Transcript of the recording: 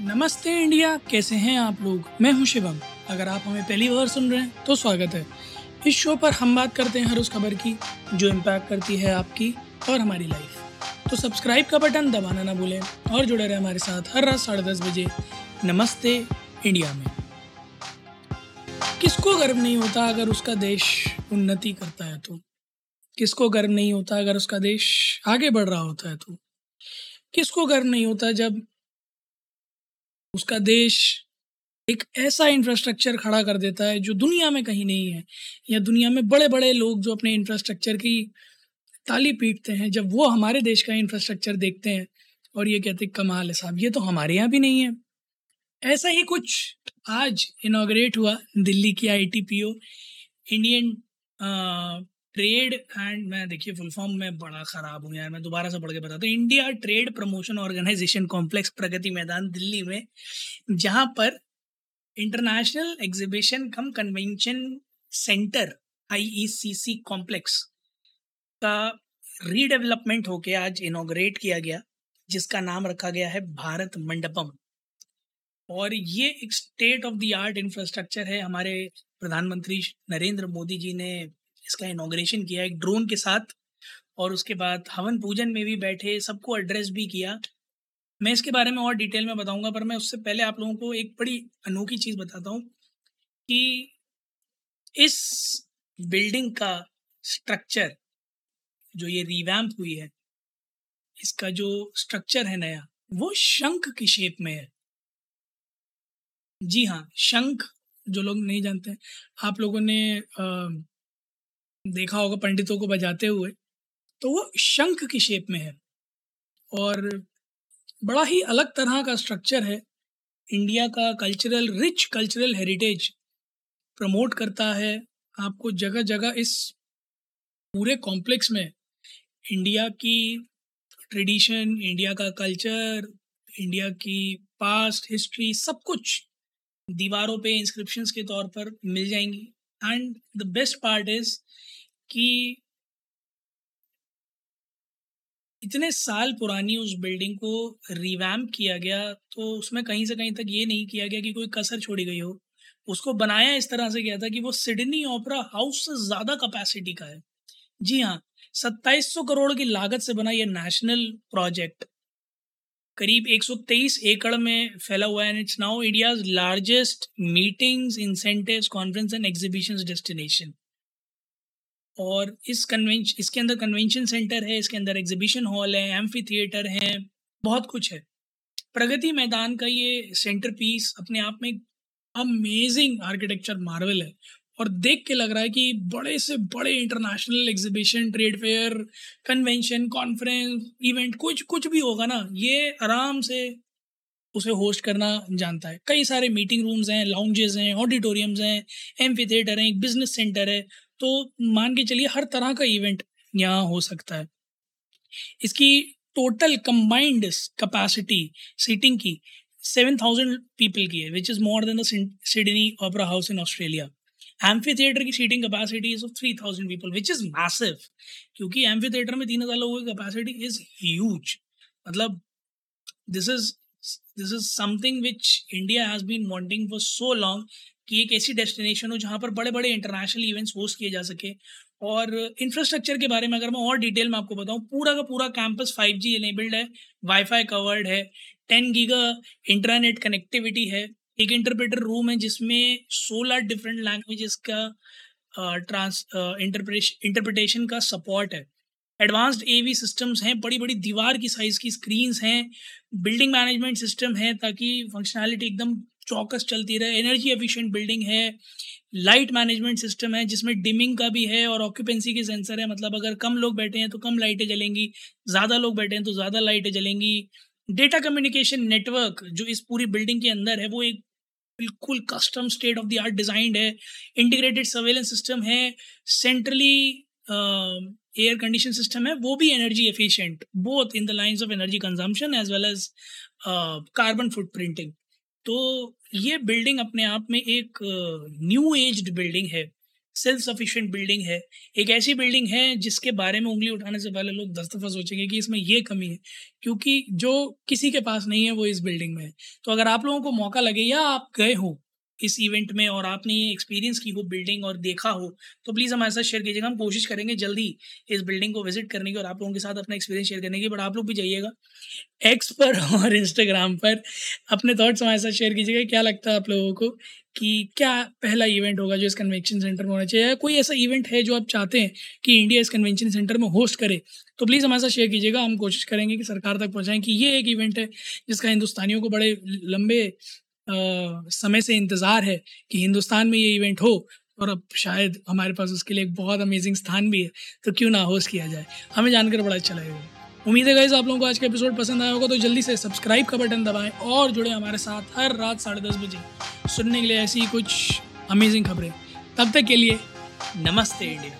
नमस्ते इंडिया, कैसे हैं आप लोग? मैं हूँ शिवम। अगर आप हमें पहली बार सुन रहे हैं तो स्वागत है। इस शो पर हम बात करते हैं हर उस खबर की, जो इम्पैक्ट करती है आपकी और हमारी लाइफ तो सब्सक्राइब का बटन दबाना ना भूलें और जुड़े रहे हमारे साथ हर रात साढ़े दस बजे नमस्ते इंडिया में। किसको गर्व नहीं होता अगर उसका देश उन्नति करता है तो? किसको गर्व नहीं होता अगर उसका देश आगे बढ़ रहा होता है तो? किसको गर्व नहीं होता जब उसका देश एक ऐसा इंफ्रास्ट्रक्चर खड़ा कर देता है जो दुनिया में कहीं नहीं है, या दुनिया में बड़े बड़े लोग जो अपने इंफ्रास्ट्रक्चर की ताली पीटते हैं, जब वो हमारे देश का इंफ्रास्ट्रक्चर देखते हैं और ये कहते हैं, कमाल है साहब, ये तो हमारे यहाँ भी नहीं है। ऐसा ही कुछ आज इनाग्रेट हुआ दिल्ली की आई इंडियन ट्रेड एंड मैं देखिए फुल फॉर्म में बड़ा ख़राब हूँ यार, मैं दोबारा से पढ़ के बताता हूँ। India trade promotion organisation complex Pragati Maidan Delhi में, जहाँ पर international exhibition cum convention centre IECC complex का रीडेवलपमेंट होके आज इनोग्रेट किया गया, जिसका नाम रखा गया है भारत मंडपम। और ये एक state of the art infrastructure है। हमारे प्रधानमंत्री नरेंद्र मोदी जी ने इसका इनोग्रेशन किया एक ड्रोन के साथ और उसके बाद हवन पूजन में भी बैठे सबको एड्रेस भी किया। मैं इसके बारे में और डिटेल में बताऊँगा पर मैं उससे पहले आप लोगों को एक बड़ी अनोखी चीज़ बताता हूँ कि इस बिल्डिंग का स्ट्रक्चर जो ये रिवैम्प हुई है इसका जो स्ट्रक्चर है नया वो शंख की शेप में है। जी हाँ शंख जो लोग नहीं जानते आप लोगों ने आ, देखा होगा पंडितों को बजाते हुए तो वो शंख की शेप में है। और बड़ा ही अलग तरह का स्ट्रक्चर है। इंडिया का cultural rich cultural heritage promote करता है। आपको जगह जगह इस पूरे कॉम्प्लेक्स में इंडिया की ट्रेडिशन इंडिया का कल्चर इंडिया की पास्ट हिस्ट्री सब कुछ दीवारों पे इंस्क्रिप्शंस के तौर पर मिल जाएँगी। And the best part is कि इतने साल पुरानी उस बिल्डिंग को रिवैम्प किया गया तो उसमें कहीं से कहीं तक ये नहीं किया गया कि कोई कसर छोड़ी गई हो। उसको बनाया इस तरह से गया था कि वो सिडनी ओपरा हाउस से ज़्यादा कैपेसिटी का है। जी हाँ सत्ताईस सौ करोड़ की लागत से बना ये नेशनल प्रोजेक्ट करीब 123 एकड़ में फैला हुआ है it's now India's largest meetings incentives conference and exhibitions destination और इस कन्वेंशन इसके अंदर कन्वेंशन सेंटर है, इसके अंदर एग्जीबिशन हॉल है एम्फी थिएटर है, बहुत कुछ है। प्रगति मैदान का ये सेंटर पीस अपने आप में अमेजिंग आर्किटेक्चर मार्वल है। और देख के लग रहा है कि बड़े से बड़े international exhibition trade fair convention conference event कुछ कुछ भी होगा ना, ये आराम से उसे होस्ट करना जानता है। कई सारे मीटिंग रूम्स हैं लाउंजेस हैं ऑडिटोरियम्स हैं एम्फी थिएटर हैं, एक बिज़नेस सेंटर है तो मान के चलिए हर तरह का इवेंट यहाँ हो सकता है। इसकी टोटल कंबाइंड कैपेसिटी सीटिंग की सेवन थाउज़ेंड पीपल की है which is more than the Sydney Opera House in Australia amphitheatre की seating capacity is of three thousand people which is massive क्योंकि एम्फी थिएटर में तीन हज़ार लोगों की कैपेसिटी इज़ ह्यूज मतलब this is this is something which India has been wanting for so long कि एक ऐसी डेस्टिनेशन हो जहाँ पर बड़े बड़े इंटरनेशनल इवेंट्स होस्ट किए जा सके। और इंफ्रास्ट्रक्चर के बारे में अगर मैं और डिटेल में आपको बताऊँ, पूरा का पूरा कैंपस फाइव जी एनेबल्ड है वाईफाई कवर्ड है टेन गीगा इंटरनेट कनेक्टिविटी है। एक इंटरप्रेटर रूम है जिसमें सोलह डिफरेंट लैंग्वेजेस का ट्रांस इंटरप्रिटेशन का सपोर्ट है। एडवांस्ड एवी सिस्टम्स हैं बड़ी बड़ी दीवार की साइज़ की स्क्रीन्स हैं बिल्डिंग मैनेजमेंट सिस्टम है ताकि फंक्शनैलिटी एकदम चौकस चलती रहे। एनर्जी एफिशिएंट बिल्डिंग है लाइट मैनेजमेंट सिस्टम है, जिसमें डिमिंग का भी है और ऑक्यूपेंसी के सेंसर है। मतलब अगर कम लोग बैठे हैं तो कम लाइटें जलेंगी, ज़्यादा लोग बैठे हैं तो ज़्यादा लाइटें जलेंगी। डेटा कम्युनिकेशन नेटवर्क जो इस पूरी बिल्डिंग के अंदर है, वो एक बिल्कुल custom state of the art designed है इंटीग्रेटेड सर्वेलेंस सिस्टम है सेंट्रली एयर कंडीशन सिस्टम है, वो भी energy efficient both in the lines of energy consumption as well as carbon footprinting तो ये बिल्डिंग अपने आप में एक न्यू एज्ड बिल्डिंग है। सेल्फ सफिशिएंट बिल्डिंग है। एक ऐसी बिल्डिंग है जिसके बारे में उंगली उठाने से पहले लोग दस दफ़ा सोचेंगे कि इसमें ये कमी है, क्योंकि जो किसी के पास नहीं है वो इस बिल्डिंग में है। तो अगर आप लोगों को मौका लगे या आप गए हो इस इवेंट में और आपने ये एक्सपीरियंस की हो बिल्डिंग और देखा हो तो प्लीज़ हमारे साथ शेयर कीजिएगा। हम कोशिश करेंगे जल्दी इस बिल्डिंग को विज़िट करने की और आप लोगों के साथ अपना एक्सपीरियंस शेयर करने की बट आप लोग भी जाइएगा। एक्स पर और इंस्टाग्राम पर अपने थॉट्स हमारे साथ शेयर कीजिएगा। क्या लगता है आप लोगों को कि क्या पहला इवेंट होगा जो इस कन्वेंशन सेंटर में होना चाहिए? या कोई ऐसा इवेंट है जो आप चाहते हैं कि इंडिया इस कन्वेंशन सेंटर में होस्ट करे? तो प्लीज़ हमारे साथ शेयर कीजिएगा। हम कोशिश करेंगे कि सरकार तक पहुँचाएँ कि ये एक इवेंट है जिसका हिंदुस्तानियों को बड़े लंबे समय से इंतज़ार है कि हिंदुस्तान में ये इवेंट हो और अब शायद हमारे पास उसके लिए एक बहुत अमेजिंग स्थान भी है तो क्यों ना होस्ट किया जाए? हमें जानकर बड़ा अच्छा लगेगा। उम्मीद है गाइज़ आप लोगों को आज का एपिसोड पसंद आया होगा तो जल्दी से सब्सक्राइब का बटन दबाएँ और जुड़े हमारे साथ हर रात साढ़े दस बजे सुनने के लिए ऐसी कुछ अमेजिंग खबरें। तब तक के लिए नमस्ते इंडिया।